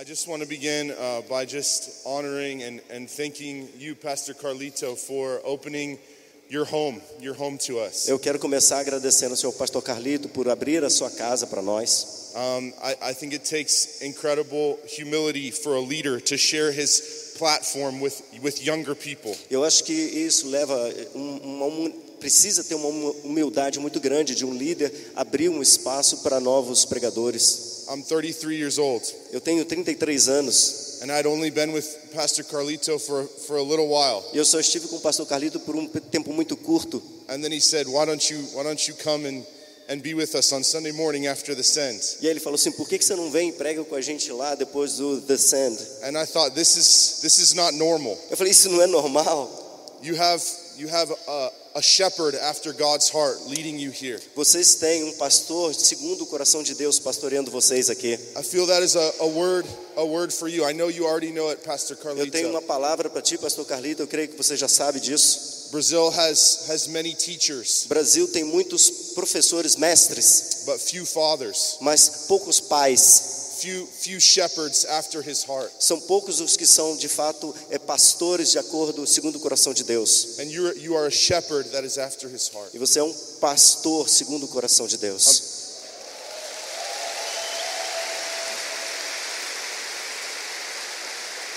I just want to begin uh, by just honoring and, and thanking you, Pastor Carlito, for opening your home, your home to us. Eu quero começar agradecendo ao senhor pastor Carlito por abrir a sua casa para nós. Um, I, I think it takes incredible humility for a leader to share his platform with, with younger people. Eu acho que isso leva um- uma hum- precisa ter uma humildade muito grande de um líder abrir um espaço para novos pregadores. I'm 33 years old, Eu tenho 33 anos and I'd only been with Pastor Carlito for, for a little while. eu só estive com o pastor Carlito por um tempo muito curto. And then he said, Why don't you, why don't you come and, and be with us on Sunday morning after the send? E ele falou assim: por que, que você não vem e prega com a gente lá depois do The Sand? And I thought, This is, this is not normal. Eu falei: isso não é normal. You have, you have a, a shepherd after God's heart leading you here. Vocês têm um pastor segundo o coração de Deus pastoreando vocês aqui. I feel that is a, a word a word for you. I know you already know it, Pastor Eu tenho uma Carlito. palavra para ti, pastor Carlito. Eu creio que você já sabe disso. Brazil has, has many teachers, Brasil tem muitos professores mestres, but few fathers, mas poucos pais. Few, few shepherds after his heart. São poucos os que são de fato é, pastores de acordo segundo o coração de Deus. And you are a shepherd that is after his heart. E você é um pastor segundo o coração de Deus.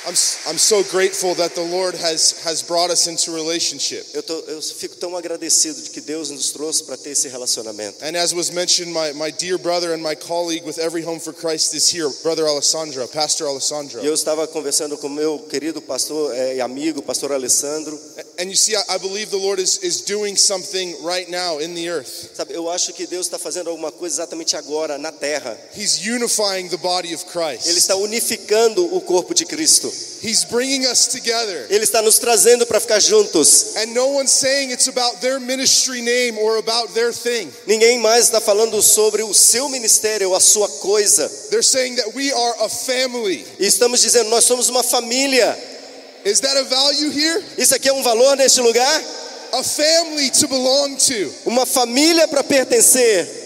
I'm, I'm so grateful that the Lord has, has brought us into relationship. Eu, tô, eu fico tão agradecido de que Deus nos trouxe para ter esse relacionamento. And as was mentioned, my, my dear brother and my colleague with Every Home for Christ is here, Brother Alessandro, Pastor Alessandro. E eu estava conversando com meu querido pastor é, e amigo, pastor Alessandro. And you see, I, I believe the Lord is, is doing something right now in the earth. Sabe, eu acho que Deus está fazendo alguma coisa exatamente agora na terra. He's unifying the body of Ele Christ. está unificando o corpo de Cristo. He's bringing us together. Ele está nos trazendo para ficar juntos. And no one's saying it's about their ministry name or about their thing. Ninguém mais está falando sobre o seu ministério ou a sua coisa. They're saying that we are a family. E estamos dizendo, nós somos uma família. Is that a value here? Isso aqui é um valor neste lugar? A family to belong to. Uma família para pertencer.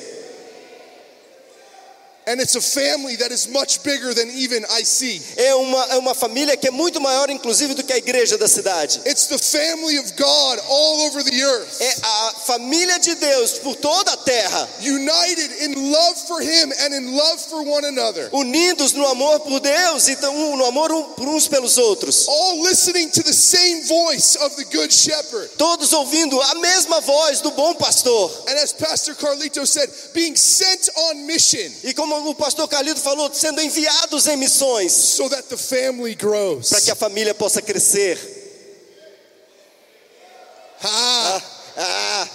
É uma, é uma família que é muito maior, inclusive, do que a igreja da cidade. It's the family of God all over the earth, É a família de Deus por toda a terra. united in love for Him and in love for one another, Unidos no amor por Deus e então, no amor por uns pelos outros. all listening to the same voice of the Good Shepherd. Todos ouvindo a mesma voz do bom pastor. And as Pastor Carlito said, being sent on mission E como o pastor Carlito falou, sendo enviados em missões so that the family grows. para que a família possa crescer. Ah, Ah,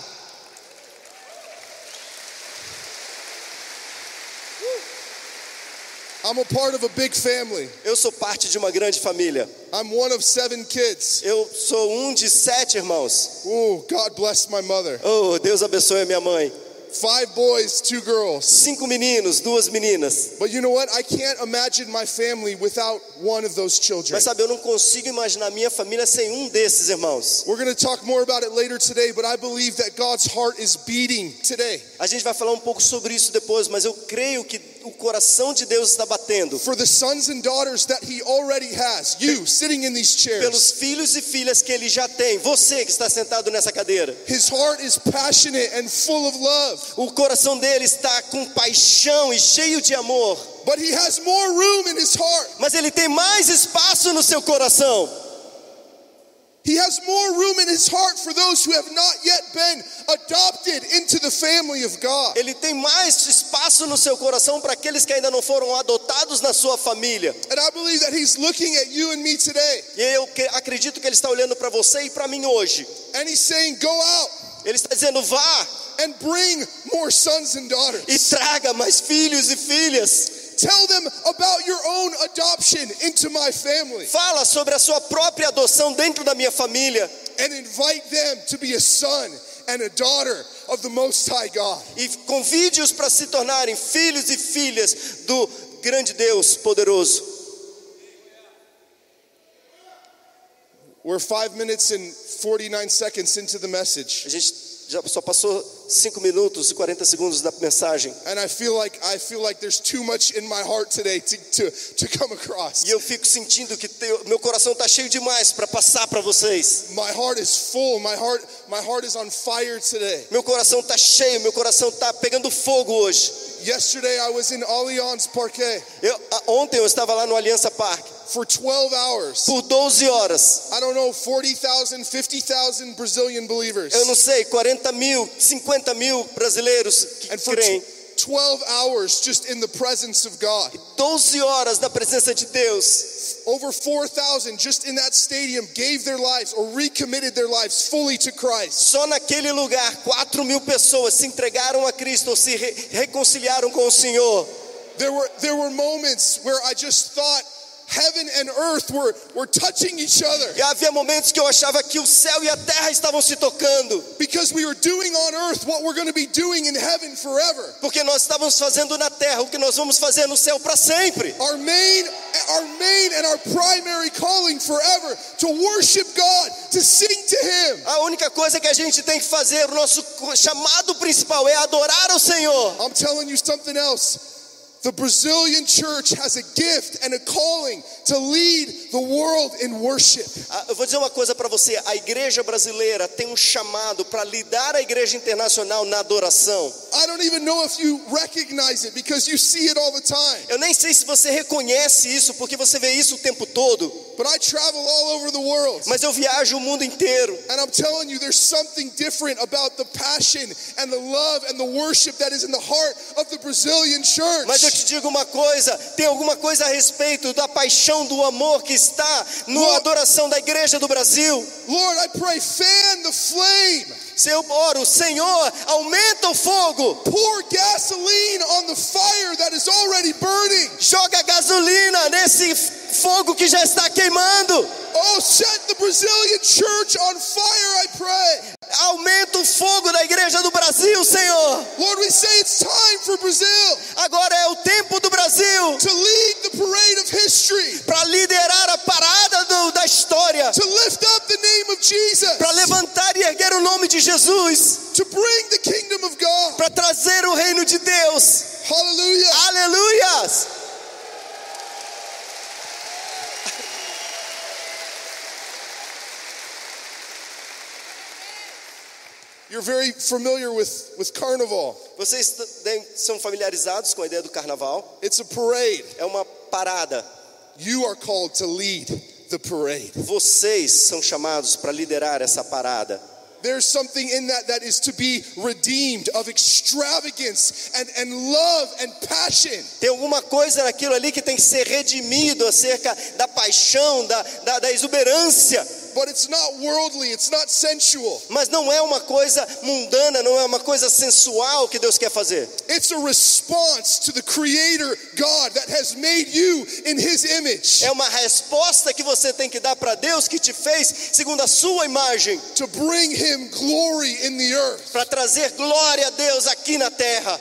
I'm a part of a big family. eu sou parte de uma grande família. I'm one of seven kids. Eu sou um de sete irmãos. Oh, God bless my mother. Oh, Deus abençoe a minha mãe. Five boys, two girls. Cinco meninos, duas meninas. But you know what? I can't imagine my family without one of those children. Mas sabe, eu não consigo imaginar minha família sem um desses irmãos. We're going to talk more about it later today, but I believe that God's heart is beating today A gente vai falar um pouco sobre isso depois, mas eu creio que o coração de Deus está batendo for the sons and daughters that He already has. You sitting in these chairs. pelos filhos e filhas que ele já tem. Você que está sentado nessa cadeira. His heart is passionate and full of love, O coração dele está com paixão e cheio de amor. but He has more room in His heart. Mas ele tem mais espaço no seu coração. He has more room in His heart for those who have not yet been adopted into the family of God. Ele tem mais espaço no seu coração para aqueles que ainda não foram adotados na sua família. And I believe that He's looking at you and me today, E eu acredito que ele está olhando para você e para mim hoje. and He's saying, Go out Ele está dizendo: vá and bring more sons and e daughters. traga mais filhos e filhas. Tell them about your own adoption into my family Fala sobre a sua própria adoção dentro da minha família and invite them to be a son and a daughter of the Most High God. e convide-os para se tornarem filhos e filhas do grande Deus poderoso. We're five minutes and 49 seconds into the message. Já só passou 5 minutos e 40 segundos da mensagem. and I feel like I feel like there's too much in my heart today to to, to come across. E eu fico sentindo que teu- meu coração está cheio demais para passar para vocês. My heart is full. My heart my heart is on fire today. Meu coração está cheio, meu coração está pegando fogo hoje. Yesterday I was in Allianz Parque Eu, ontem eu estava lá no Aliança Parque for 12 hours. por 12 horas. I don't know 40,000, 50,000 Brazilian believers. Eu não sei, 40 mil, 50 mil brasileiros que And creem. tw- 12 hours just in the presence of God. 12 horas na presença de Deus. Over 4,000 just in that stadium gave their lives or recommitted their lives fully to Christ. Só naquele lugar, 4 mil pessoas se entregaram a Cristo ou se re- reconciliaram com o Senhor. There were there were moments where I just thought heaven and earth were, were touching each other E havia momentos que eu achava que o céu e a terra estavam se tocando, because we were doing on earth what we're going to be doing in heaven forever. porque nós estávamos fazendo na terra o que nós vamos fazer no céu para sempre. Our main our main and our primary calling forever to worship God, to sing to him. A única coisa que a gente tem que fazer, o nosso chamado principal é adorar ao Senhor. I'm telling you something else. The Brazilian church has a gift and a calling to lead the world in worship. Ah, Eu vou dizer uma coisa para você: a igreja brasileira tem um chamado para lidar a igreja internacional na adoração. I don't even know if you recognize it because you see it all the time. Eu nem sei se você reconhece isso, porque você vê isso o tempo todo, But I travel all over the world. mas eu viajo o mundo inteiro. And I'm telling you, there's something different about the passion and the love and the worship that is in the heart of the Brazilian church. Mas eu te digo uma coisa: tem alguma coisa a respeito da paixão, do amor que está na adoração da igreja do Brasil. Lord, I pray, fan the flame. Se eu oro, Senhor, aumenta o fogo, Pour gasoline on the fire that is already burning. joga gasolina nesse fogo que já está queimando. Oh, set the Brazilian church on fire, I pray. Aumenta o fogo da igreja do Brasil, Senhor. Lord, we say it's time for Brazil Agora é o tempo do Brasil to lead the parade of history, para liderar a parada do- da história, to lift up the name of Jesus, Jesus, to bring the kingdom of God. para trazer o reino de Deus. Hallelujah. Aleluias! You're very familiar with, with carnival. Vocês são familiarizados com a ideia do carnaval? It's a parade. É uma parada. You are called to lead the parade. Vocês são chamados para liderar essa parada. There's something in that that is to be redeemed of extravagance and, and love and passion. Tem alguma coisa naquilo ali que tem que ser redimido acerca da paixão, da, da, da exuberância. But it's not worldly, it's not sensual. Mas não é uma coisa mundana, não é uma coisa sensual que Deus quer fazer. It's a response to the Creator God that has made you in His image É uma resposta que você tem que dar para Deus que te fez segundo a sua imagem, to bring Him glory in the earth. para trazer glória a Deus aqui na terra.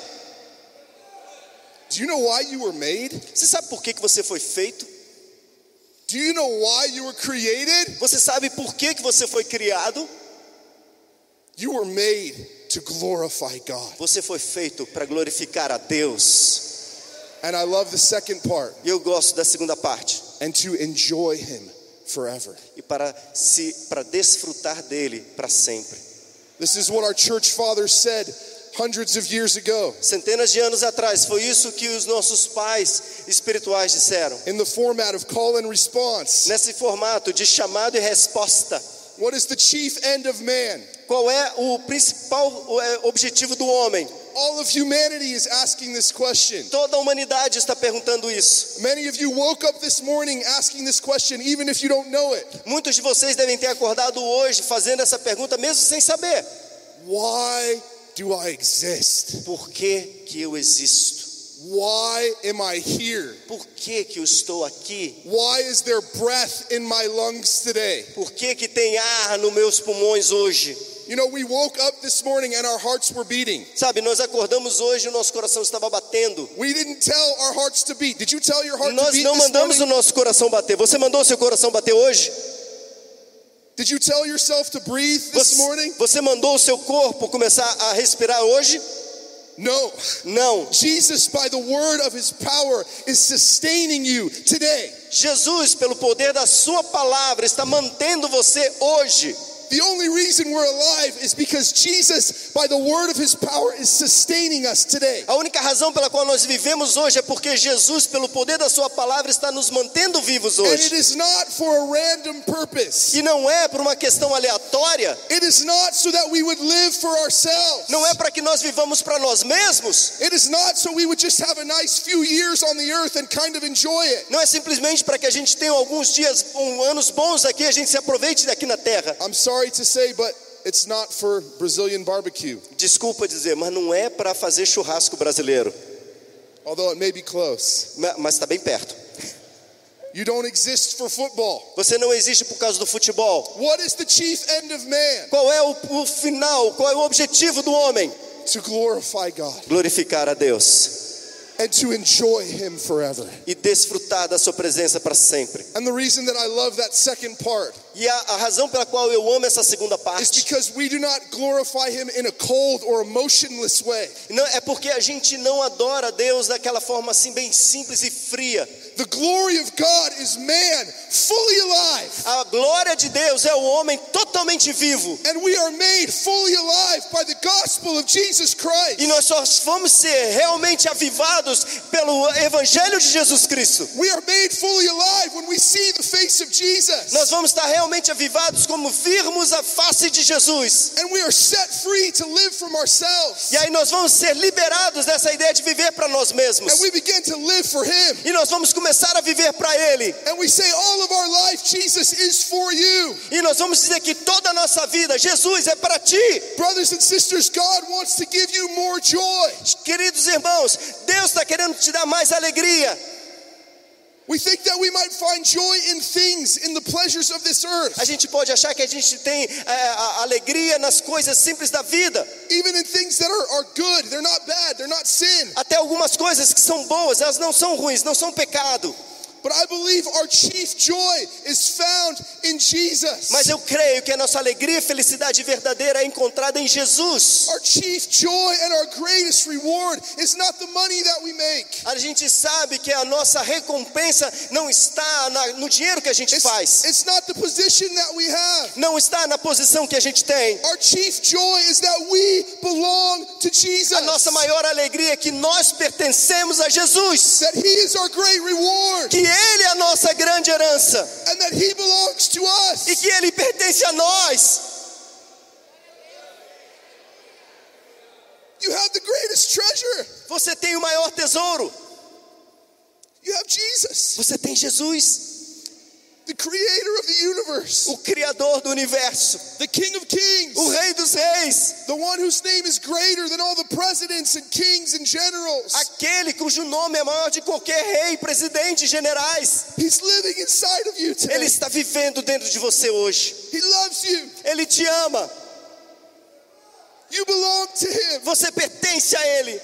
Do you know why you were made? Você sabe por que, que você foi feito? Do you know why you were created? Você sabe por que, que você foi criado? You were made to glorify God. Você foi feito para glorificar a Deus. And I love the second part eu gosto da segunda parte. and to enjoy Him forever. E para se para desfrutar dele para sempre. This is what our church fathers said hundreds of years ago Centenas de anos atrás foi isso que os nossos pais espirituais disseram. in the format of call and response. Nesse formato de chamado e resposta. What is the chief end of man? Qual é o principal é, objetivo do homem? All of humanity is asking this question. Toda a humanidade está perguntando isso. Many of you woke up this morning asking this question, even if you don't know it. Muitos de vocês devem ter acordado hoje fazendo essa pergunta mesmo sem saber. Why do I exist? Por que, que eu existo? Why am I here? Por que, que eu estou aqui? Why is there breath in my lungs today? Por que, que tem ar nos meus pulmões hoje? You know, we woke up this morning and our hearts were beating. Sabe, nós acordamos hoje e o nosso coração estava batendo. We didn't tell our hearts to beat. Did you tell your heart to Nós beat não this mandamos o nosso coração bater. Você mandou o seu coração bater hoje? Did you tell yourself to breathe this Você, morning? você mandou o seu corpo começar a respirar hoje? No. Não. Jesus, by the word of his power, is sustaining you today. Jesus, pelo poder da sua palavra, está mantendo você hoje. The only reason we're alive is because Jesus, by the word of his power, is sustaining us today. A única razão pela qual nós vivemos hoje é porque Jesus, pelo poder da sua palavra, está nos mantendo vivos And it hoje. is not for a random purpose. E não é por uma questão aleatória, It is not so that we would live for ourselves. não é para que nós vivamos para nós mesmos, It is not so we would just have a nice few years on the earth and kind of enjoy it. não é simplesmente para que a gente tenha alguns dias, um, anos bons aqui, a gente se aproveite daqui na terra. I'm sorry to say, but it's not for Brazilian barbecue, Desculpa dizer, mas não é para fazer churrasco brasileiro, although it may be close. ma- mas está bem perto. You don't exist for football. Você não existe por causa do futebol. What is the chief end of man? Qual é o, o final, qual é o objetivo do homem? To glorify God Glorificar a Deus and to enjoy Him forever. e desfrutar da sua presença para sempre. And the reason that I love that second part E a, a razão pela qual eu amo essa segunda parte because we do not glorify Him in a cold or emotionless way. não, é porque a gente não adora Deus daquela forma assim bem simples e fria. The glory of God is man fully alive. A glória de Deus é o homem totalmente vivo. And we are made fully alive by the gospel of Jesus E Christ. nós só vamos ser realmente avivados pelo Evangelho de Jesus Cristo. We are made fully alive when we see the face of Jesus. Nós vamos estar realmente avivados como virmos a face de Jesus. And we are set free to live from ourselves. E aí nós vamos ser liberados dessa ideia de viver para nós mesmos. And we begin to live for Him. E nós vamos começar a viver para Ele. And we say, all of our life, Jesus is for you. E nós vamos dizer que toda a nossa vida, Jesus é para ti. Brothers and sisters, God wants to give you more joy. Queridos irmãos, Deus está querendo te dar mais alegria. A gente pode achar que a gente tem é, a alegria nas coisas simples da vida. even in things that are, are good. They're not bad, they're not sin. Até algumas coisas que são boas, elas não são ruins, não são pecado. But I believe our chief joy is found in Jesus. Mas eu creio que a nossa alegria e felicidade verdadeira é encontrada em Jesus. Our chief joy and our greatest reward is not the money that we make. A gente sabe que a nossa recompensa não está na- no dinheiro que a gente It's, faz, it's not the position that we have. não está na posição que a gente tem. Our chief joy is that we belong to Jesus. A nossa maior alegria é que nós pertencemos a Jesus, that He is our great reward que Ele é a nossa grande herança and that He belongs to us. e que Ele pertence a nós. You have the greatest treasure. Você tem o maior tesouro, You have Jesus, você tem Jesus, the creator of the universe, o Criador do universo, the King of kings, o Rei dos Reis, the one whose name is greater than all the presidents and kings and generals. aquele cujo nome é maior de qualquer rei, presidente, generais. He's living inside of you Ele today. está vivendo dentro de você hoje. He loves you. Ele te ama. You belong to Him. Você pertence a Ele.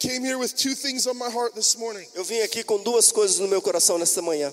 Came here with two things on my heart this morning Eu vim aqui com duas coisas no meu coração nesta manhã.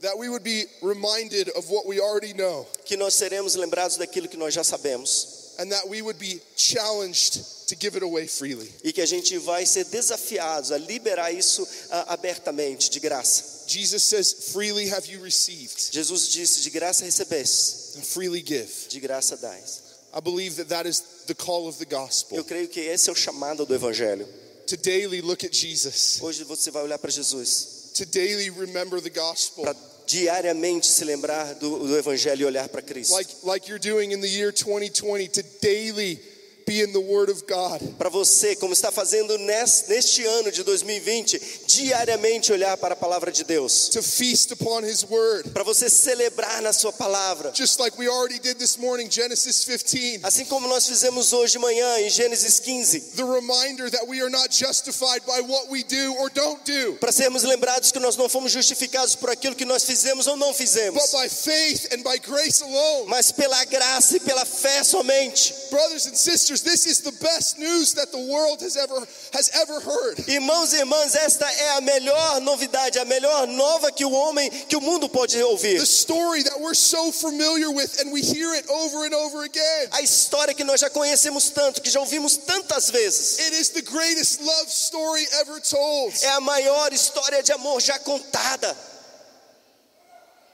that we would be reminded of what we already know Que nós seremos lembrados daquilo que nós já sabemos. and that we would be challenged to give it away freely. E que a gente vai ser desafiados a liberar isso ah, abertamente, de graça. Jesus says, Freely have you received, Jesus disse: de graça recebeste, and freely give. de graça dais. I believe that that is the call of the gospel. Eu creio que esse é o chamado do Evangelho. To daily look at Jesus, Hoje você vai olhar para Jesus, to daily remember the gospel, diariamente se lembrar do, do Evangelho e olhar para Cristo. like, like you're doing in the year 2020, to daily be in the Word of God. Para você, como está fazendo nes- neste ano de 2020, diariamente olhar para a palavra de Deus. to feast upon his word. Para você celebrar na sua palavra. Just like we already did this morning, Genesis 15. Assim como nós fizemos hoje de manhã em Gênesis 15. The reminder that we are not justified by what we do or don't do, Para sermos lembrados que nós não fomos justificados por aquilo que nós fizemos ou não fizemos. but by faith and by grace alone. Mas pela graça e pela fé somente. Brothers and sisters, this is the best news that the world has ever has ever heard. Irmãos e irmãs, esta é a melhor novidade, a melhor nova que o homem, que o mundo pode ouvir. The story that we're so familiar with and we hear it over and over again. A história que nós já conhecemos tanto, que já ouvimos tantas vezes. It is the greatest love story ever told. É a maior história de amor já contada.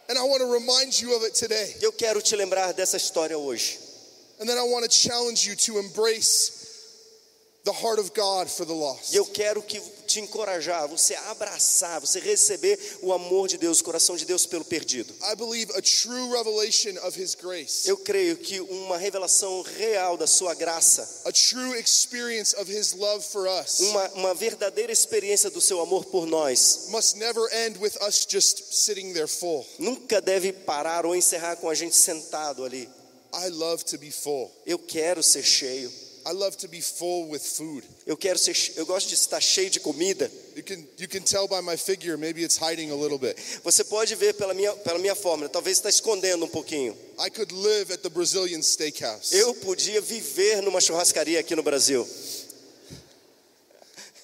And I want to remind you of it today. Eu quero te lembrar dessa história hoje. And then I want to challenge you to embrace the heart of God for the lost. E eu quero que te encorajar, você abraçar, você receber o amor de Deus, o coração de Deus pelo perdido. I believe a true revelation of his grace, Eu creio que uma revelação real da sua graça, a true experience of his love for us, uma, uma verdadeira experiência do seu amor por nós, must never end with us just sitting there full. nunca deve parar ou encerrar com a gente sentado ali. I love to be full. Eu quero ser cheio. I love to be full with food. Eu quero ser, eu gosto de estar cheio de comida. You can you can tell by my figure, maybe it's hiding a little bit. Você pode ver pela minha, pela minha forma, talvez está escondendo um pouquinho. I could live at the Brazilian steakhouse. Eu podia viver numa churrascaria aqui no Brasil.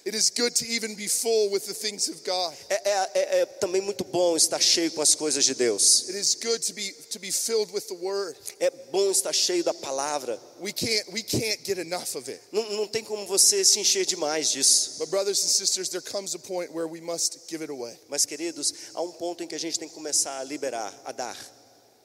It is good to even be full with the things of God. É, é- é- é também muito bom estar cheio com as coisas de Deus. It is good to be to be filled with the word. É bom estar cheio da palavra. We can't we can't get enough of it. Não, não tem como você se encher demais disso. But brothers and sisters, there comes a point where we must give it away. Mas, queridos, há um ponto em que a gente tem que começar a liberar, a dar.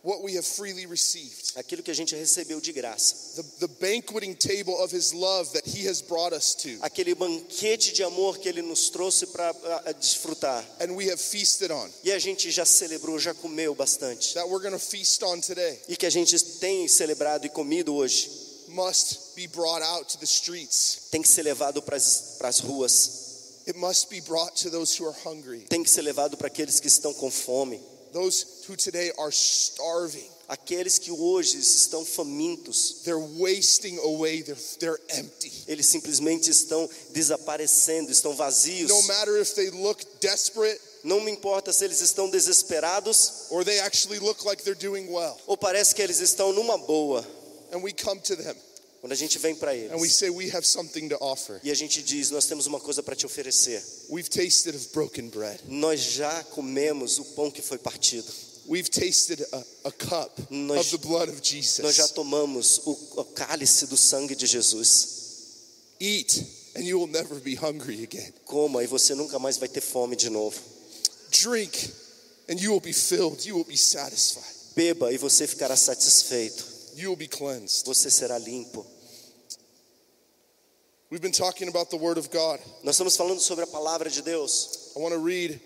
What we have freely received. Aquilo que a gente recebeu de graça. The, the banqueting table of his love that he has brought us to. Aquele banquete de amor que ele nos trouxe para desfrutar. And we have feasted on. E a gente já celebrou, já comeu bastante. That we're going to feast on today. E que a gente tem celebrado e comido hoje. Must be brought out to the streets. Tem que ser levado para as ruas. It must be brought to those who are hungry. Tem que ser levado para aqueles que estão com fome. Those who today are starving. Aqueles que hoje estão famintos. They're wasting away. They're, they're empty. Eles simplesmente estão desaparecendo, estão vazios. No matter if they look desperate Não me importa se eles estão desesperados or they actually look like they're doing well. ou parece que eles estão numa boa. And we come to them Quando a gente vem para and we eles say, We have something to offer. e a gente diz: Nós temos uma coisa para te oferecer. We've tasted of broken bread. Nós já comemos o pão que foi partido. We've tasted a, a cup Nós- of the blood of Nós já Jesus. tomamos o, o cálice do sangue de Jesus. Eat, and you will never be hungry again. Coma e você nunca mais vai ter fome de novo. Drink, and you will be filled. You will be satisfied. Beba e você ficará satisfeito. You will be cleansed. Você será limpo. We've been talking about the Word of God. Nós estamos falando sobre a palavra de Deus. I want to read,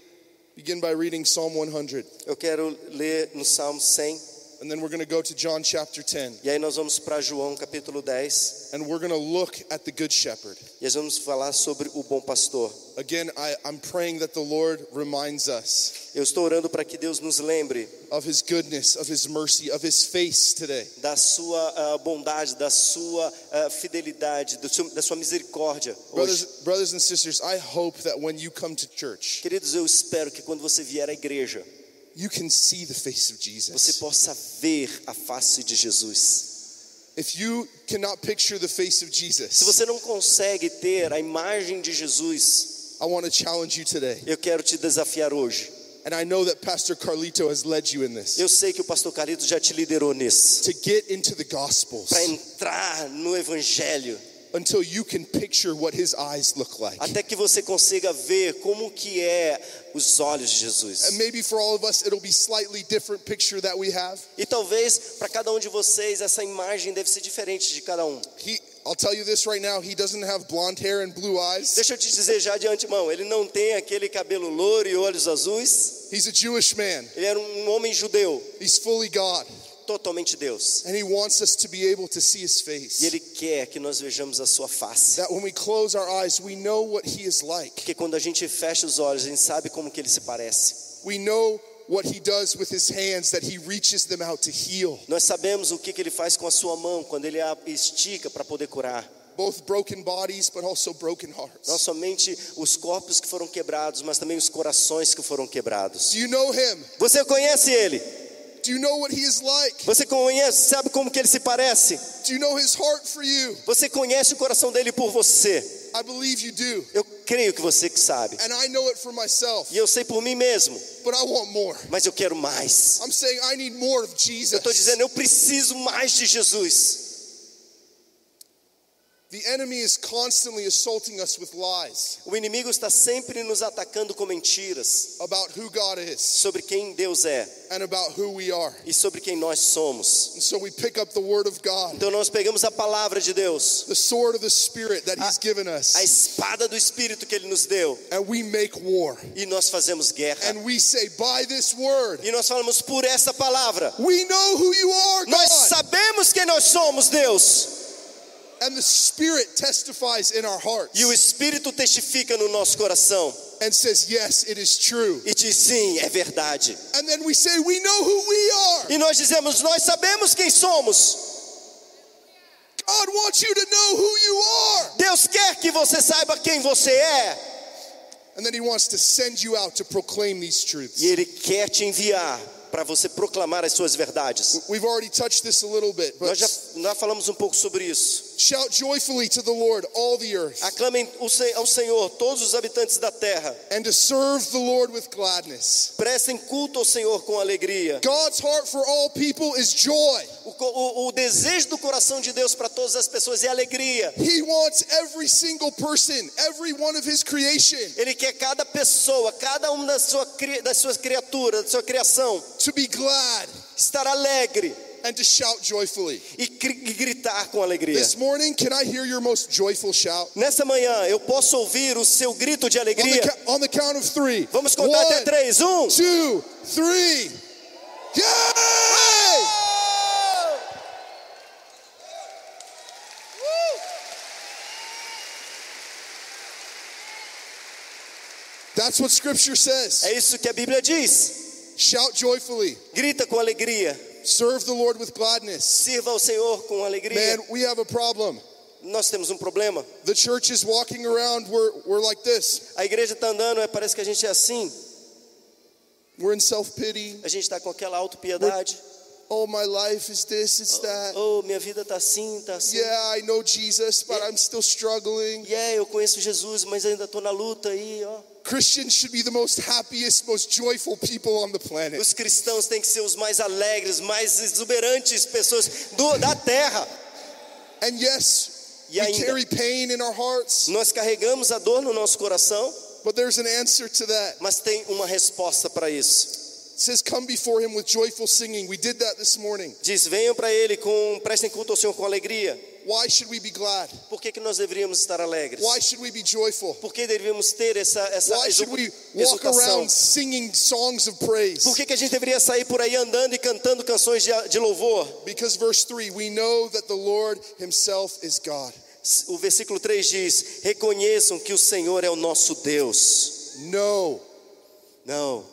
begin by reading Psalm 100, Eu quero ler no Salmo 100 and then we're going to go to John chapter 10, e aí nós vamos para João capítulo 10 and we're going to look at the Good Shepherd. e nós vamos falar sobre o bom pastor. Again, I, I'm praying that the Lord reminds us Eu estou orando para que Deus nos lembre of His goodness, of His mercy, of His face today. da sua ah, bondade, da sua ah, fidelidade, seu- da sua misericórdia Brothers, hoje. brothers and sisters, I hope that when you come to church, Queridos, eu espero que quando você vier à igreja, you can see the face of você Jesus. possa ver a face de Jesus. If you cannot picture the face of Se Jesus, você não consegue ter a imagem de Jesus, I want to challenge you today. eu quero te desafiar hoje. And I know that Pastor Carlito has led you in this Eu sei que o pastor Carito já te liderou nisso. to get into the Gospels Para entrar no evangelho, until you can picture what his eyes look like. até que você consiga ver como que é os olhos de Jesus. And maybe for all of us, it'll be slightly different picture that we have. E talvez para cada um de vocês essa imagem deve ser diferente de cada um. He, I'll tell you this right now, he doesn't have blonde hair and blue eyes. Deixa eu te dizer já de antemão, ele não tem aquele cabelo louro e olhos azuis. He's a Jewish man. Ele era um homem judeu, He's fully God. Totalmente Deus. And he wants us to be able to see his E face. ele quer que nós vejamos a sua face. That when we close our eyes, we know what he is like. Porque quando a gente fecha os olhos, a gente sabe como que ele se parece. We know what he does with his hands, that he reaches them out to heal. Nós sabemos o que, que ele faz com a sua mão quando ele a estica para poder curar. Both broken bodies, but also broken hearts. Não somente os corpos que foram quebrados, mas também os corações que foram quebrados. Do you know him? Você conhece ele? Do you know what he is like? Você conhece, sabe como que ele se parece? Do you know his heart for you? Você conhece o coração dele por você. I believe you do. Eu creio que você que sabe. And I know it for myself, E eu sei por mim mesmo, but I want more. mas eu quero mais. I'm saying I need more of Eu Jesus. estou dizendo, eu preciso mais de Jesus. The enemy is constantly assaulting us with lies O inimigo está sempre nos atacando com mentiras about who God is sobre quem Deus é and about who we are. e sobre quem nós somos. And so we pick up the word of God, Então nós pegamos a palavra de Deus, the sword of the Spirit that He's given a espada do Espírito que Ele nos deu, and we make war. e nós fazemos guerra. And we say, by this word, E nós falamos por essa palavra. we know who you are, Nós sabemos quem nós somos, Deus. And the Spirit testifies in our hearts E o Espírito testifica no nosso coração and says, yes, it is true. e diz sim, é verdade. And then we say, we know who we are. E nós dizemos, nós sabemos quem somos. God wants you to know who you are. Deus quer que você saiba quem você é. And then He wants to send you out to proclaim these truths. E Ele quer te enviar para você proclamar as suas verdades. We've already touched this a little bit, but Nós já, nós falamos um pouco sobre isso. Shout joyfully to the Lord, all the earth, Aclamem ao Senhor todos os habitantes da terra. and to serve the Lord with gladness. Prestem culto ao Senhor com alegria. God's heart for all people is joy. O, o- o desejo do coração de Deus para todas as pessoas é alegria. He wants every single person, every one of His creation, Ele quer cada pessoa, cada uma das, sua, das suas criaturas, da sua criação, to be glad estar alegre and to shout joyfully. e, gritar com alegria. This morning, can I hear your most joyful shout? Nessa manhã eu posso ouvir o seu grito de On the, alegria. on the count of three. Vamos contar até One, três. Um. two, three. Yay! That's what Scripture says. É isso que a Bíblia diz. Shout joyfully. Grita com alegria. Serve the Lord with gladness. Sirva ao Senhor com alegria. Man, we have a problem. Nós temos um problema. The church is walking around, we're, we're like this. A igreja está andando, é, parece que a gente é assim. We're in self pity. A gente está com aquela autopiedade. Oh, my life is this, it's that. Oh, minha vida está assim, está assim. Yeah, I know Jesus, but I'm still struggling. Yeah, eu conheço Jesus, mas ainda estou na luta aí, ó. Christians should be the most happiest, most joyful people on the planet. Os cristãos têm que ser os mais alegres, mais exuberantes pessoas do- da terra. And yes, E we ainda- carry pain in our hearts, Nós carregamos a dor no nosso coração, but there's an answer to that. mas tem uma resposta para isso. It says, Come before him with joyful singing. We did that this morning. Diz: venham para Ele com, prestem culto ao Senhor com alegria. Why should we be glad? Por que, que nós deveríamos estar alegres? Why should we be joyful? Por que deveríamos ter essa, essa Why should we walk around singing songs of praise? Por que, que a gente deveria sair por aí andando e cantando canções de, de louvor? Because verse 3, we know that the Lord himself is God. O versículo 3 diz: reconheçam que o Senhor é o nosso Deus. Know, Não,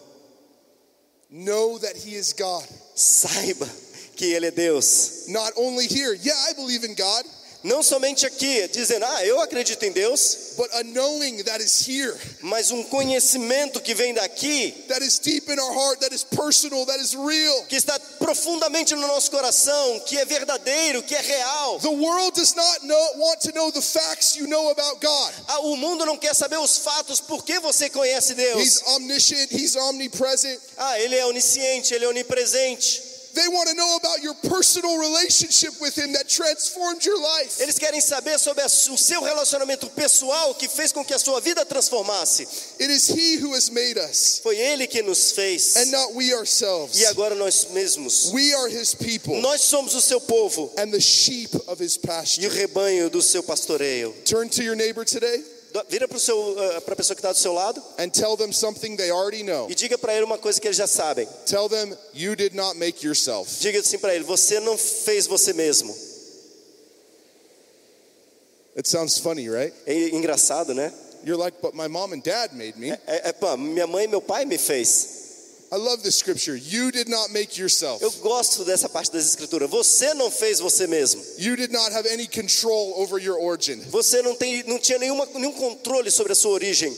know that he is God. saiba que Ele é Deus. Not only here, yeah, I believe in God, Não somente aqui, dizendo, ah, eu acredito em Deus, but a knowing that is here, mas um conhecimento que vem daqui, that is deep in our heart, that is personal, that is real. que está profundamente no nosso coração, que é verdadeiro, que é real. The world does not know, want to know the facts you know about God. Ah, O mundo não quer saber os fatos, por que você conhece He's Deus? omniscient, he's omnipresent. Ah, Ele é onisciente, Ele é onipresente. They want to know about your personal relationship with him that transformed your life. Eles querem saber sobre o seu relacionamento pessoal que fez com que a sua vida transformasse. It is he who has made us, Foi Ele que nos fez. and not we ourselves. E agora nós mesmos. We are his people Nós somos o seu povo and the sheep of his e o pasture. rebanho do seu pastoreio. Turn to your neighbor today Vira para a pessoa que está do seu lado and tell them something they already know. e diga para ele uma coisa que eles já sabem. Tell them you did not make yourself. Diga assim para ele: Você não fez você mesmo. It sounds funny, right? É engraçado, né? You're like, but my mom and dad made me. É, é, pô, minha mãe e meu pai me fez. I love this scripture. You did not make yourself. Eu gosto dessa parte das escrituras. Você não fez você mesmo. You did not have any control over your origin. Você não, tem, não tinha nenhuma, nenhum controle sobre a sua origem.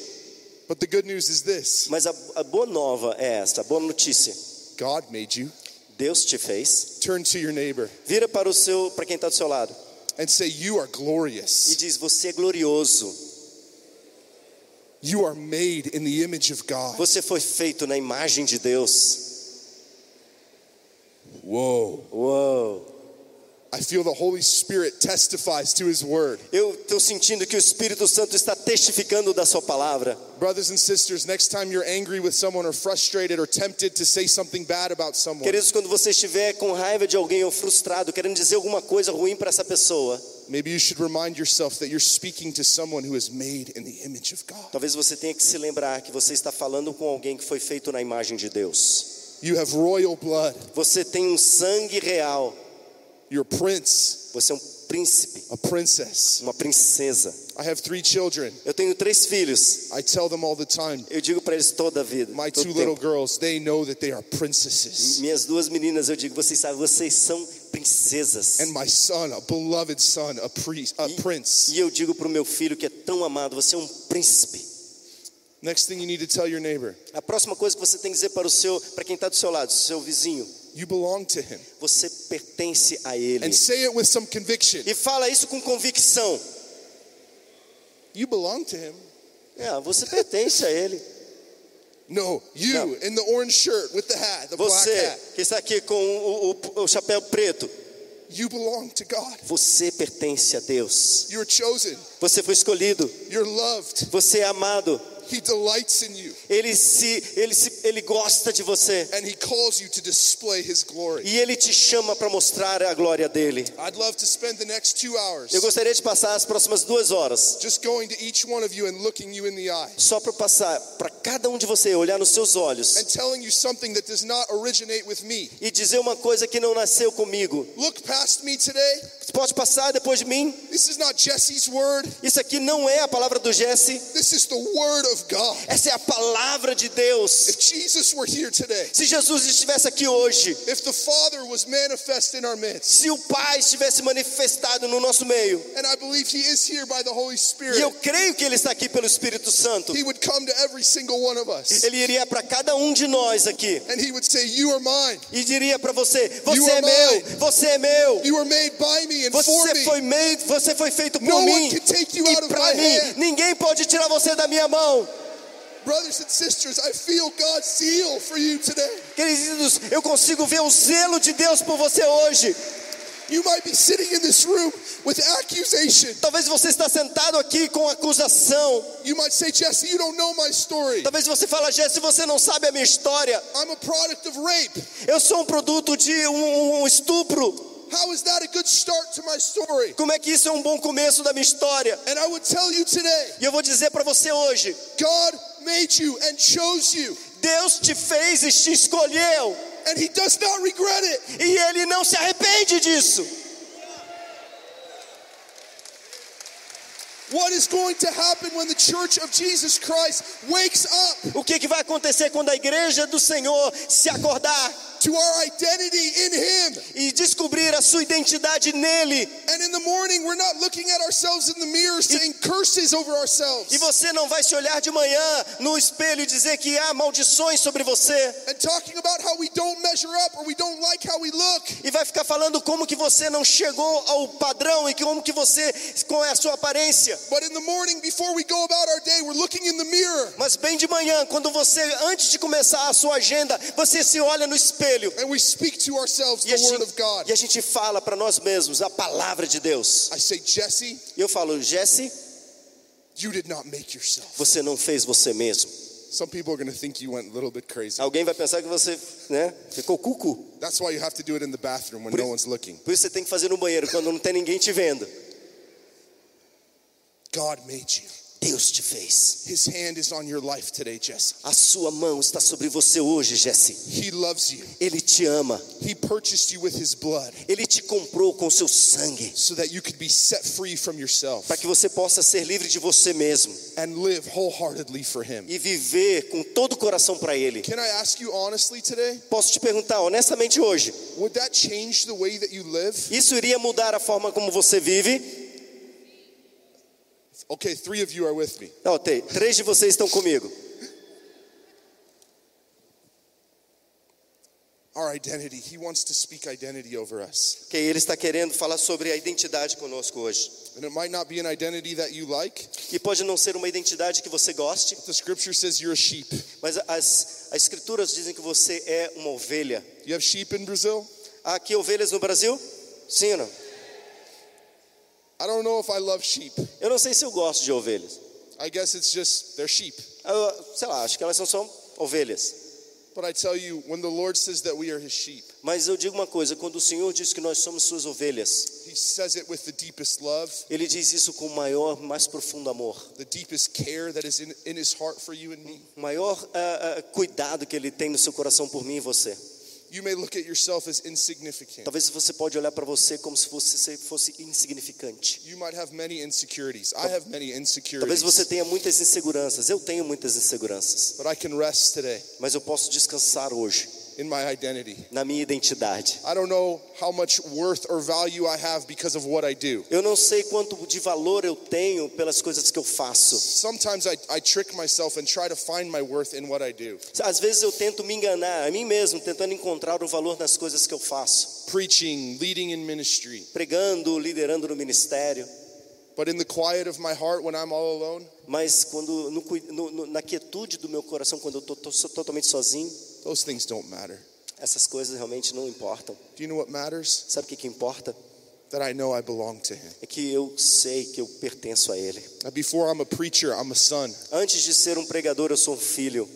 But the good news is this Mas a, a boa nova é esta, a boa notícia. God made you. Deus te fez. Turn to your neighbor Vira para o seu, para quem está do seu lado and say, You are e glorious. diz: Você é glorioso. You are made in the image of God. Você foi feito na imagem de Deus. Whoa. Uou! I feel the Holy Spirit testifies to his word. Eu estou sentindo que o Espírito Santo está testificando da sua palavra. Brothers and sisters, next time you're angry with someone or frustrated or tempted to say something bad about someone, Queridos, quando você estiver com raiva de alguém ou frustrado, querendo dizer alguma coisa ruim para essa pessoa, maybe you should remind yourself that you're speaking to someone who is made in the image of God. talvez você tenha que se lembrar que você está falando com alguém que foi feito na imagem de Deus. You have royal blood. Você tem um sangue real. You're a prince, Você é um príncipe, a princess. uma princesa. I have three children. Eu tenho três filhos. I tell them all the time. Eu digo para eles toda a vida. My two little girls, they know that they are princesses. Minhas duas meninas, eu digo, vocês sabem, vocês são princesas. And my son, a beloved son, a priest, a prince. E eu digo para o meu filho que é tão amado, você é um príncipe. Next thing you need to tell your neighbor, A próxima coisa que você tem que dizer para o seu, para quem está do seu lado, seu vizinho, you belong to him. você pertence a ele. And say it with some conviction. E fala isso com convicção. You belong to him. É, você pertence a ele. No, you No. in the orange shirt with the hat, the black Você hat. que está aqui com o, o- o chapéu preto, You belong to God. você pertence a Deus. You're chosen. Você foi escolhido. You're loved. Você é amado. He delights in you. Ele se, ele se, ele gosta de você. And he calls you to display his glory. E ele te chama para mostrar a glória dele. I'd love to spend the next two hours Eu gostaria de passar as próximas duas horas just going to each one of you and looking you in the eye só para passar para cada um de você olhar nos seus olhos and telling you something that does not originate with me. e dizer uma coisa que não nasceu comigo. Look past me today. Pode passar depois de mim? This is not Jesse's word. Isso aqui não é a palavra do Jesse. This is the word of God. Essa é a palavra de Deus. If Jesus were here today, Se Jesus estivesse aqui hoje, if the Father was manifest in our midst, se o Pai estivesse manifestado no nosso meio, and I believe he is here by the Holy e Spirit, eu creio que Ele está aqui pelo Espírito Santo, he would come to every single one of us Ele iria para cada um de nós aqui and he would say, You are mine. e diria para você: You Você é are meu, mine. você é meu. You were made by me Você foi, made, você foi feito por No mim e para mim. hand. Ninguém pode tirar você da minha mão. Brothers and sisters, I feel God's zeal for you today. Queridos, eu consigo ver o zelo de Deus por você hoje. You might be sitting in this room with accusation. Talvez você está sentado aqui com acusação. You might say, Jesse, you don't know my story. Talvez você fale, Jesse, você não sabe a minha história. I'm a product of rape. Eu sou um produto de um, um estupro. How is that a good start to my story? Como é que isso é um bom começo da minha história? And I would tell you today, E eu vou dizer para você hoje: God made you and chose you, Deus te fez e te escolheu. and He does not regret it. E Ele não se arrepende disso. What is going to happen when the church of Jesus Christ wakes up O que, que vai acontecer quando a igreja do Senhor se acordar to our identity in Him? e descobrir a sua identidade nele? And in the morning, we're not looking at ourselves in the mirror saying curses over ourselves E você não vai se olhar de manhã no espelho e dizer que há maldições sobre você. and talking about how we don't measure up or we don't like how we look. E vai ficar falando como que você não chegou ao padrão e como que você, qual é a sua aparência. But in the morning, before we go about our day, we're looking in the mirror Mas bem de manhã, quando você, antes de começar a sua agenda, você se olha no espelho and we speak to ourselves e a the Word gente, of God. e a gente fala para nós mesmos a palavra de Deus. I say, Jesse, eu falo, Jesse, you did not make yourself. você não fez você mesmo. Some people are going to think you went a little bit crazy. Alguém vai pensar que você né, ficou cucu. That's why you have to do it in the bathroom when Por no one's looking. Por isso você tem que fazer no banheiro quando não tem ninguém te vendo. God made you. Deus te fez. His hand is on your life today, Jesse. A sua mão está sobre você hoje, Jesse. He loves you. Ele te ama. He purchased you with His blood Ele te comprou com seu sangue so that you could be set free from yourself para que você possa ser livre de você mesmo and live wholeheartedly for Him. e viver com todo o coração para Ele. Can I ask you honestly today? Posso te perguntar honestamente hoje, Would that change the way that you live? isso iria mudar a forma como você vive? Okay, three of you are with me. Tem, três de vocês estão comigo. Right, identity. He wants to speak identity over us. Que ele está querendo falar sobre a identidade conosco hoje. And it might not be an identity that you like. E pode não ser uma identidade que você goste, The scripture says you're a sheep. mas as, as escrituras dizem que você é uma ovelha. You have sheep in Brazil? Há aqui ovelhas no Brasil? Sim ou não? I don't know if I love sheep. Eu não sei se eu gosto de ovelhas. I guess it's just they're sheep. Eu, sei lá, acho que elas são só ovelhas. But I tell you, when the Lord says that we are his sheep, Mas eu digo uma coisa: quando o Senhor diz que nós somos suas ovelhas, he says it with the deepest love, Ele diz isso com o maior, mais profundo amor, the deepest care that is in, in his heart for you and me. o maior ah, ah, cuidado que Ele tem no seu coração por mim e você. You may look at yourself as insignificant. Talvez você pode olhar para você como se se fosse insignificante. You might have many insecurities. I have many Talvez você tenha muitas inseguranças. Eu tenho muitas inseguranças. But I can rest today Mas eu posso descansar hoje in my identity. na minha identidade. I don't know how much worth or value I have because of what I do. Eu não sei quanto de valor eu tenho pelas coisas que eu faço. Sometimes I, I trick myself and try to find my worth in what I do. Às vezes eu tento me enganar a mim mesmo, tentando encontrar o valor nas coisas que eu faço. Preaching, leading in ministry. Pregando, liderando no ministério. But in the quiet of my heart, when I'm all alone, Mas quando no no- na quietude do meu coração, quando eu estou totalmente sozinho, those things don't matter. essas coisas realmente não importam. Do you know what matters? Sabe o que, que importa? That I know I belong to Him. É que eu sei que eu pertenço a Ele. Before I'm a preacher, I'm a son. Antes de ser um pregador, eu sou um filho.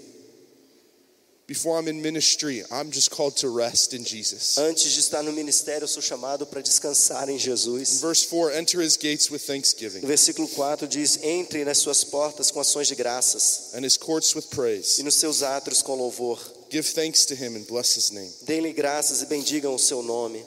Before I'm in ministry, I'm just called to rest in Jesus. Antes de estar no ministério, eu sou chamado para descansar em In Jesus. verse 4, enter His gates with No thanksgiving versículo 4 diz: Entre nas suas portas com ações de graças and His courts with praise. e nos seus átrios com louvor. Give thanks to Him and bless His name. Deem-lhe graças e bendigam o seu nome.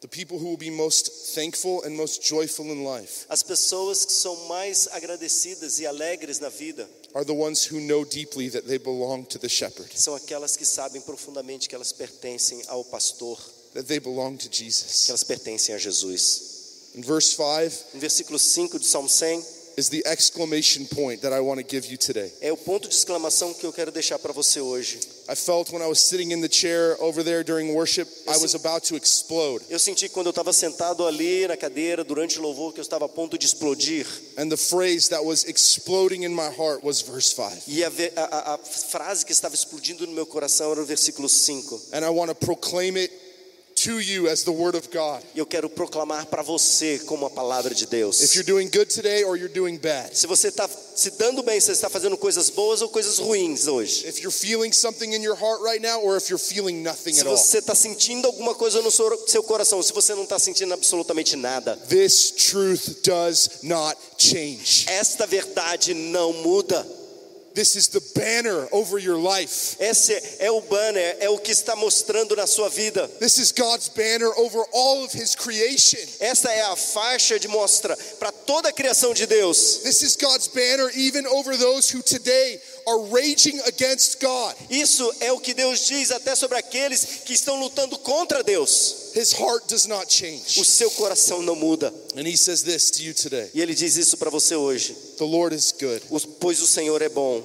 The people who will be most thankful and most joyful in life As pessoas que são mais agradecidas e alegres na vida are the ones who know deeply that they belong to the shepherd, são aquelas que sabem profundamente que elas pertencem ao pastor, that they belong to que Jesus. elas pertencem a Jesus. In verse 5 No versículo 5 do Salmo 100 is the exclamation point that I want to give you today. é o ponto de exclamação que eu quero deixar para você hoje. I felt when I was sitting in the chair over there during worship, I was about to explode. Eu senti quando eu estava sentado ali na cadeira durante o louvor que eu estava a ponto de explodir. And the phrase that was exploding in my heart was verse 5. E a- a- a frase que estava explodindo no meu coração era o versículo 5. And I want to proclaim it to you as the word of God. Eu quero proclamar para você como a palavra de Deus. If you're doing good today or you're doing bad, Se você está se dando bem, se você está fazendo coisas boas ou coisas ruins hoje. if you're feeling something in your heart right now or if you're feeling nothing Se at all, você está sentindo alguma coisa no seu seu coração, se você não está sentindo absolutamente nada, this truth does not change. esta verdade não muda. This is the banner over your life. Esse é o banner, é o que está mostrando na sua vida. This is God's banner over all of his creation. Esta é a faixa de mostra para toda a criação de Deus. This is God's banner even over those who today are raging against God. Isso é o que Deus diz até sobre aqueles que estão lutando contra Deus. His heart does not change. O seu coração não muda. And he says this to you today E ele diz isso para você hoje. The Lord is good. Pois o Senhor é bom.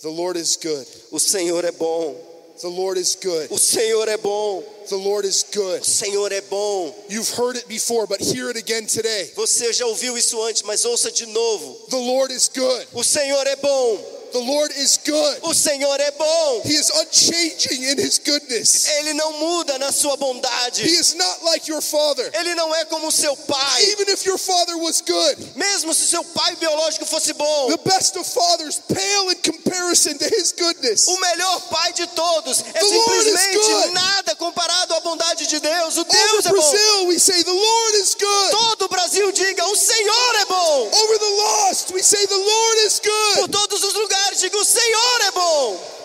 The Lord is good. O Senhor é bom. The Lord is good. O Senhor é bom. The Lord is good. O Senhor é bom. You've heard it before, but hear it again today. Você já ouviu isso antes, mas ouça de novo. The Lord is good. O Senhor é bom. The Lord is good. O Senhor é bom. He is unchanging in his goodness. Ele não muda na sua bondade. He is not like your father. Ele não é como o seu pai. Even if your father was good, Mesmo se seu pai biológico fosse bom, the best of fathers pale in comparison to his goodness. o melhor pai de todos é The simplesmente nada comparado à bondade de Deus. O Over Deus é bom. Brazil, we say the Lord is good. Todo o Brasil diga: o Senhor é bom. Over the lost, we say the Lord is Por good. todos os lugares diga: o Senhor é bom.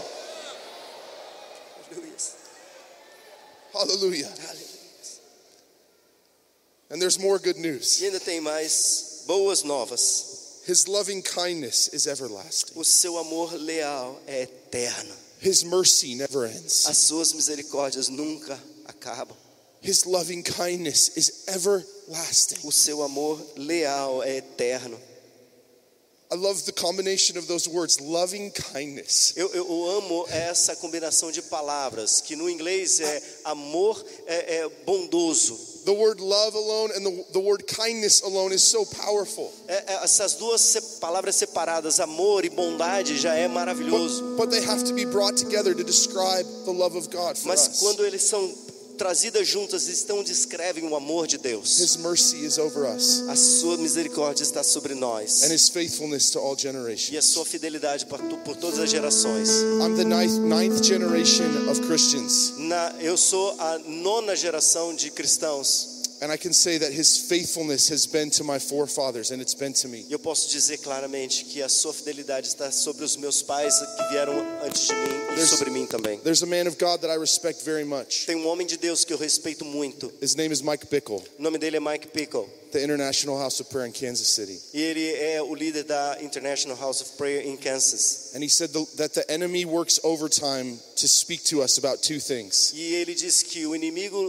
Hallelujah. And there's more good news. E ainda tem mais boas novas. His loving kindness is everlasting. O seu amor leal é eterno. His mercy never ends. As suas misericórdias nunca acabam. His loving kindness is everlasting. O seu amor leal é eterno. I love the combination of those words, loving kindness. Eu, eu- amo essa combinação de palavras, que no inglês é amor é, é bondoso. The word love alone and the, the word kindness alone is so powerful. É- é- essas duas palavras separadas, amor e bondade, já é maravilhoso. But, but they have to be brought together to describe the love of God for Mas us. quando eles são trazidas juntas, estão descrevem o amor de Deus. His mercy is over us A sua misericórdia está sobre nós. and his faithfulness to all E a generations. sua fidelidade por, por todas as gerações. I'm the ninth, ninth generation of Christians, Na, eu sou a nona geração de cristãos. And I can say that his faithfulness has been to my forefathers and it's been to me. Eu posso dizer claramente que a sua fidelidade está sobre os meus pais que vieram antes de mim e There's- sobre mim também. There's a man of God that I respect very much. Tem um homem de Deus que eu respeito muito. His name is Mike Bickle, O nome dele é Mike Pickle. the International House of Prayer in Kansas City. E ele é o líder da International House of Prayer em Kansas. And he said the, that the enemy works overtime to speak to us about two things. E ele diz que o inimigo,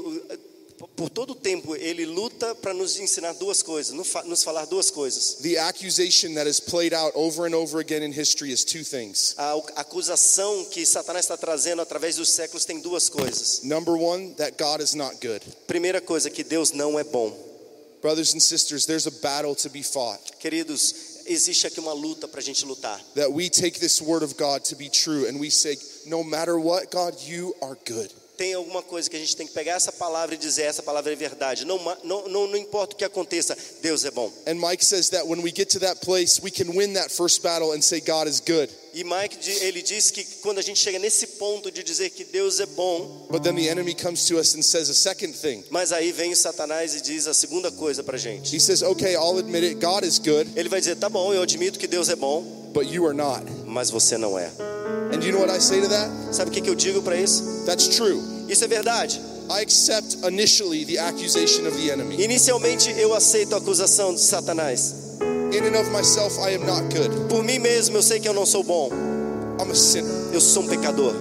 por todo o tempo, ele luta para nos ensinar duas coisas, nos falar duas coisas. The accusation that is played out over and over again in history is two things. A acusação que Satanás está trazendo através dos séculos tem duas coisas. Number one, that God is not good. Primeira coisa, que Deus não é bom. Brothers and sisters, there's a battle to be fought. Queridos, existe aqui uma luta para a gente lutar. That we take this word of God to be true and we say, no matter what, God, you are good. Tem alguma coisa que a gente tem que pegar essa palavra e dizer: essa palavra é verdade. Não, não, não, não importa o que aconteça, Deus é bom. And Mike says that when we get to that place, we can win that first battle and say, God is good. E Mike, ele diz que quando a gente chega nesse ponto de dizer que Deus é bom, But then the enemy comes to us and says a second thing. mas aí vem Satanás e diz a segunda coisa pra gente. He says, okay, I'll admit it, God is good, Ele vai dizer: tá bom, eu admito que Deus é bom, but you are not. mas você não é. And you know what I say to that? Sabe o que, que eu digo para isso? That's true. Isso é verdade. I accept initially the accusation of the enemy. Inicialmente eu aceito a acusação de Satanás. In and of myself, I am not good. Por mim mesmo eu sei que eu não sou bom. I'm a sinner. Eu sou um pecador.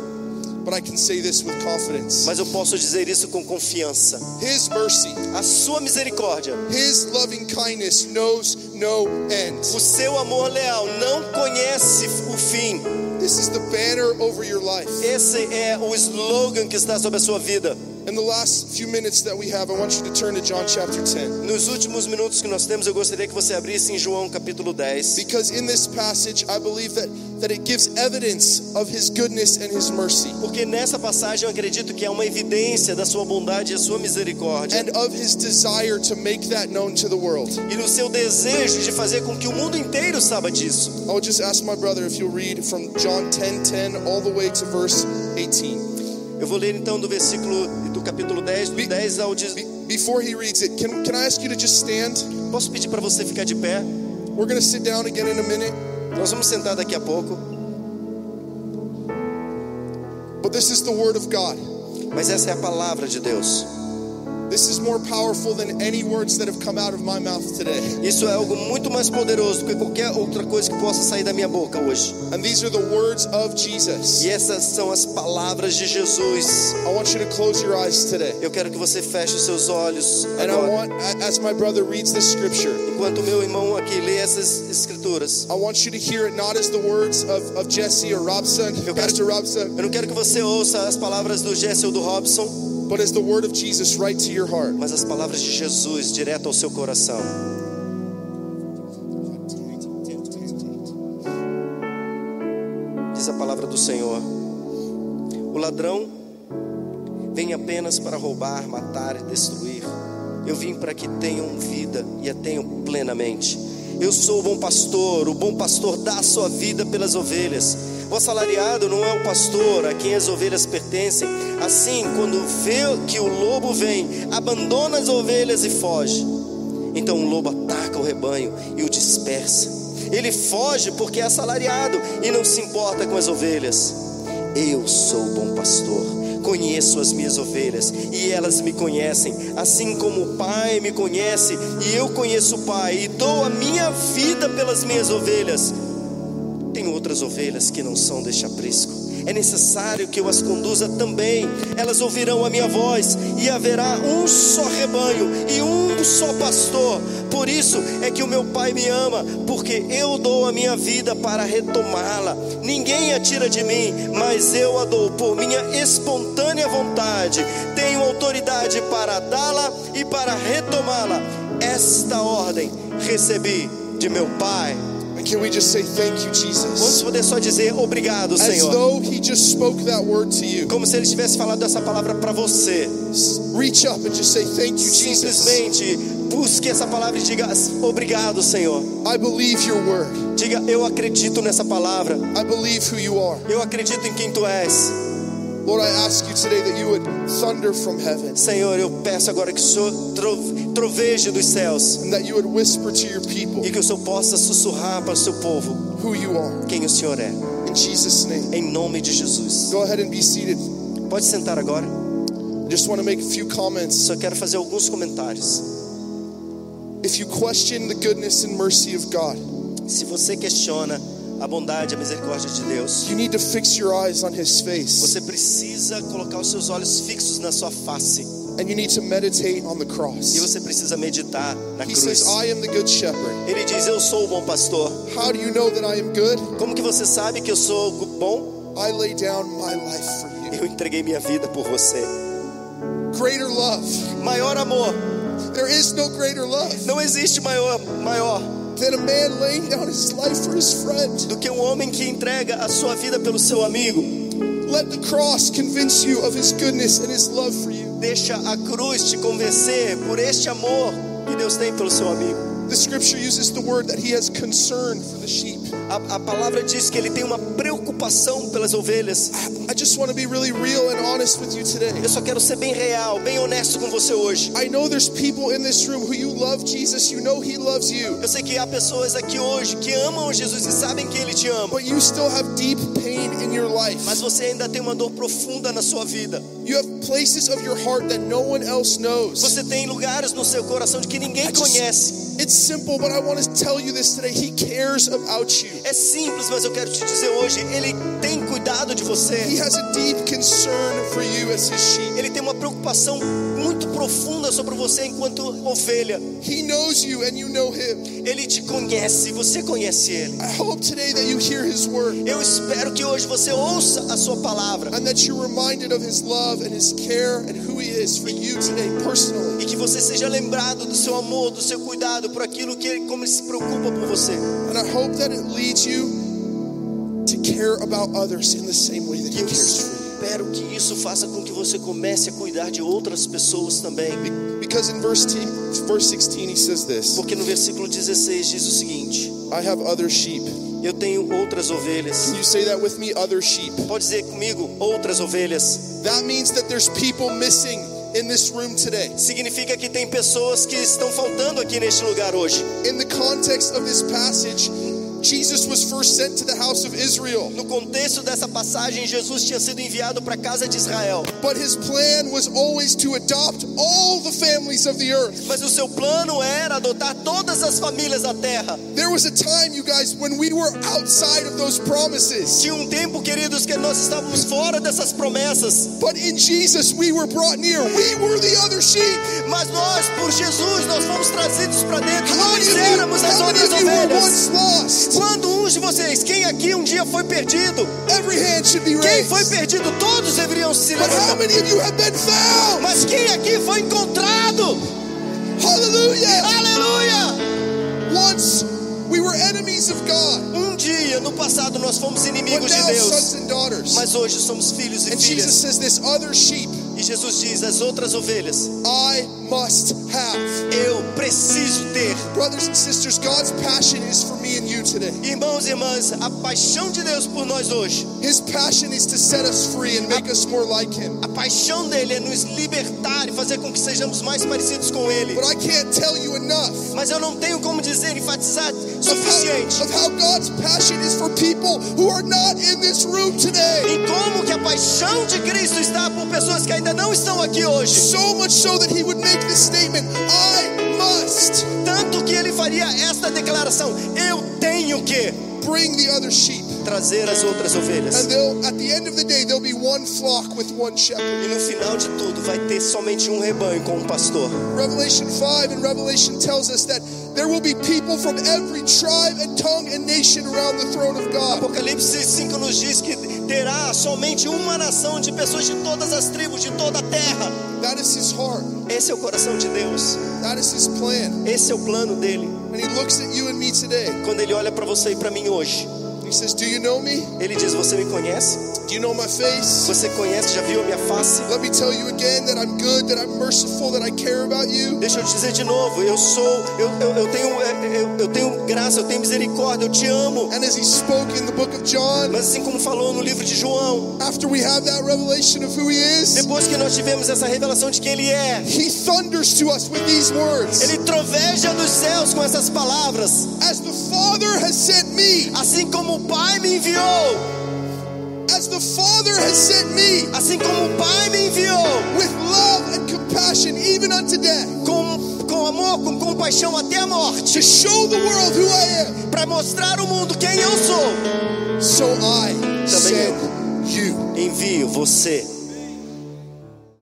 But I can say this with confidence. Mas eu posso dizer isso com confiança. His mercy, A sua misericórdia, His loving kindness knows no end. o seu amor leal não conhece o fim. This is the banner over your life. Esse é o slogan que está sobre a sua vida. In the last few minutes that we have, I want you to turn to John chapter 10. Nos últimos minutos que nós temos, eu gostaria que você abrisse em João capítulo 10. Because in this passage, I believe that, that it gives evidence of His goodness and His mercy, Porque nessa passagem eu acredito que é uma evidência da sua bondade e a sua misericórdia. and of His desire to make that known to the world. E no seu desejo de fazer com que o mundo inteiro saiba disso. I just ask my brother if you'll read from John 10 10 all the way to verse 18. Eu vou ler então do versículo do capítulo 10, do Be- 10 ao 10. Be- before he reads it, can, can I ask you to just stand? Posso pedir para você ficar de pé? We're going to sit down again in a minute. Nós vamos sentar daqui a pouco. But this is the word of God. Mas essa é a palavra de Deus. Isso é algo muito mais poderoso do que qualquer outra coisa que possa sair da minha boca hoje. And these are the words of Jesus. E essas são as palavras de Jesus. I want you to close your eyes today. Eu quero que você feche os seus olhos And I agora. want, as my brother reads this scripture, Enquanto meu irmão aqui lê essas escrituras. I want you to hear it not as the words of, of Jesse or Robson, quero- Pastor Robson, Eu não quero que você ouça as palavras do Jesse ou do Robson, but as the word of Jesus right to your heart. mas as palavras de Jesus direto ao seu coração. Diz a palavra do Senhor: O ladrão vem apenas para roubar, matar e destruir. Eu vim para que tenham vida e a tenham plenamente. Eu sou o bom pastor, o bom pastor dá a sua vida pelas ovelhas. O assalariado não é o pastor a quem as ovelhas pertencem. Assim, quando vê que o lobo vem, abandona as ovelhas e foge. Então o lobo ataca o rebanho e o dispersa. Ele foge porque é assalariado e não se importa com as ovelhas. Eu sou o bom pastor, conheço as minhas ovelhas e elas me conhecem, assim como o Pai me conhece e eu conheço o Pai e dou a minha vida pelas minhas ovelhas. Outras ovelhas que não são deste aprisco. é necessário que eu as conduza também. Elas ouvirão a minha voz e haverá um só rebanho e um só pastor. Por isso é que o meu Pai me ama, porque eu dou a minha vida para retomá-la. Ninguém a tira de mim, mas eu a dou por minha espontânea vontade. Tenho autoridade para dá-la e para retomá-la. Esta ordem recebi de meu Pai. Can we just say thank you, Vamos Jesus? poder só dizer obrigado, As Senhor. though He just spoke that word to you. Como se ele tivesse falado essa palavra para você. Reach up and just say thank you, Jesus. Simplesmente busque essa palavra e diga obrigado, Senhor. I believe your word. Diga eu acredito nessa palavra. I believe who you are. Eu acredito em quem tu és. Lord, I ask you today that you would thunder from heaven Senhor, eu peço agora que o Senhor tro- troveje dos céus and that you would whisper to your people e que o Senhor possa sussurrar para o seu povo who you are. quem o Senhor é. In Jesus' name. Em nome de Jesus. Go ahead and be seated. Pode sentar agora. I just want to make a few comments. Só quero fazer alguns comentários. If you question the goodness and mercy of God, Se você questiona a bondade e a misericórdia de Deus, you need to fix your eyes on His face você precisa colocar os seus olhos fixos na sua face and you need to meditate on the e cross. você precisa meditar na He cruz. says, I am the good shepherd. Ele diz: Eu sou o bom pastor. How do you know that I am good? Como que você sabe que eu sou bom? I lay down my life for you. Eu entreguei minha vida por você. Greater love. Maior amor, There is no greater love não existe maior, maior than a man laying down his life for his friend. do que um homem que entrega a sua vida pelo seu amigo. Let the cross convince you of his goodness and his love for you. Deixa a cruz te convencer por este amor que Deus tem pelo seu amigo. The scripture uses the word that he has concern for the sheep. A, a palavra diz que ele tem uma preocupação pelas ovelhas. I just want to be really real and honest with you today. Eu só quero ser bem real, bem honesto com você hoje. I know there's people in this room who you love Jesus, you know he loves you, Eu sei que há pessoas aqui hoje que amam Jesus e sabem que Ele te ama, but you still have deep pain in your life. mas você ainda tem uma dor profunda na sua vida. You have places of your heart that no one else knows. Você tem lugares no seu coração de que ninguém I conhece. It's simple, but I want to tell you this today. He cares about you. É simples, mas eu quero te dizer hoje, Ele tem cuidado de He você. has a deep concern for you as his sheep. Ele tem uma preocupação muito profunda sobre você enquanto ovelha. He knows you and you know him. Ele te conhece, você conhece Ele. I hope today that you hear his word Eu espero que hoje você ouça a sua palavra and that you're reminded of his love and his care and who he is for you today personally. e que você seja lembrado do seu amor, do seu cuidado por aquilo que ele, como ele se preocupa por você. And I hope that it leads you to care about others in the same way that he cares for you. Espero que isso faça com que você comece a cuidar de outras pessoas também. Because in verse, 10, verse 16 he says this Porque no versículo 16 diz o seguinte: I have other sheep. Eu tenho outras ovelhas. Can you say that with me? Other sheep. Pode dizer comigo, outras ovelhas. That means that there's people missing in this room today. Significa que tem pessoas que estão faltando aqui neste lugar hoje. In the context of this passage, Jesus was first sent to the house of Israel, No contexto dessa passagem, Jesus tinha sido enviado para a casa de Israel. but his plan was always to adopt all the families of the earth. Mas o seu plano era adotar todas as famílias da terra. There was a time, you guys, when we were outside of those promises. Tinha um tempo, queridos, que nós estávamos fora dessas promessas. But in Jesus, we were brought near. We were the other sheep. Mas nós, por Jesus, nós fomos trazidos para dentro. How Nós éramos as outras ovelhas. Quando uns de vocês, quem aqui um dia foi perdido? Quem foi perdido? Todos deveriam se levantar. Mas quem aqui foi encontrado? Hallelujah. Aleluia! Once we were enemies of God, Um dia, no passado, nós fomos inimigos de Deus. Mas hoje somos filhos e And Jesus filhas. says, This other sheep E Jesus diz: as outras ovelhas, I must have. eu preciso ter. Brothers and sisters, God's passion is for me and you today. Irmãos e irmãs, a paixão de Deus por nós hoje, His passion is to set us free and make us more like Him. a paixão dele é nos libertar e fazer com que sejamos mais parecidos com Ele. But I can't tell you enough Mas eu não tenho como dizer, enfatizar of suficiente how, of how God's passion is for people who are not in this room today. em como que a paixão de Cristo está por pessoas que ainda não estão aqui hoje. So much so that He would make this statement I must Tanto que ele faria esta declaração: Eu tenho que bring the other sheep. trazer as outras ovelhas. And they'll, at the end of the day, there'll be one flock with one shepherd. E no final de tudo vai ter somente um rebanho com um pastor. Revelation 5 and Revelation tells us that there will be people from every tribe and tongue and nation around the throne of God. Apocalipse 5 nos diz que terá somente uma nação de pessoas de todas as tribos, de toda a terra. That is his heart. Esse é o coração de Deus. That is his plan. Esse é o plano dele. And he looks at you and me today. Quando ele olha para você e para mim hoje, He says, Do you know me? ele diz: Você me conhece? Do you know my face? Você conhece, já viu a minha face? Let me tell you again that I'm good, that I'm merciful, that I care about you. Deixa eu te dizer de novo, eu sou, eu, eu, eu tenho, eu, eu tenho graça, eu tenho misericórdia, eu te amo. And as he spoke in the book of John, Mas assim como falou no livro de João, after we have that revelation of who he is, depois que nós tivemos essa revelação de quem ele é, he thunders to us with these words ele troveja dos céus com essas palavras. As the Father has sent me, Assim como o Pai me enviou, as the Father has sent me assim como o Pai me enviou, with love and compassion, even unto death, com, com amor, com compaixão até a to morte, show the world who I am, para mostrar ao mundo quem eu sou, so I Também send you. envio você.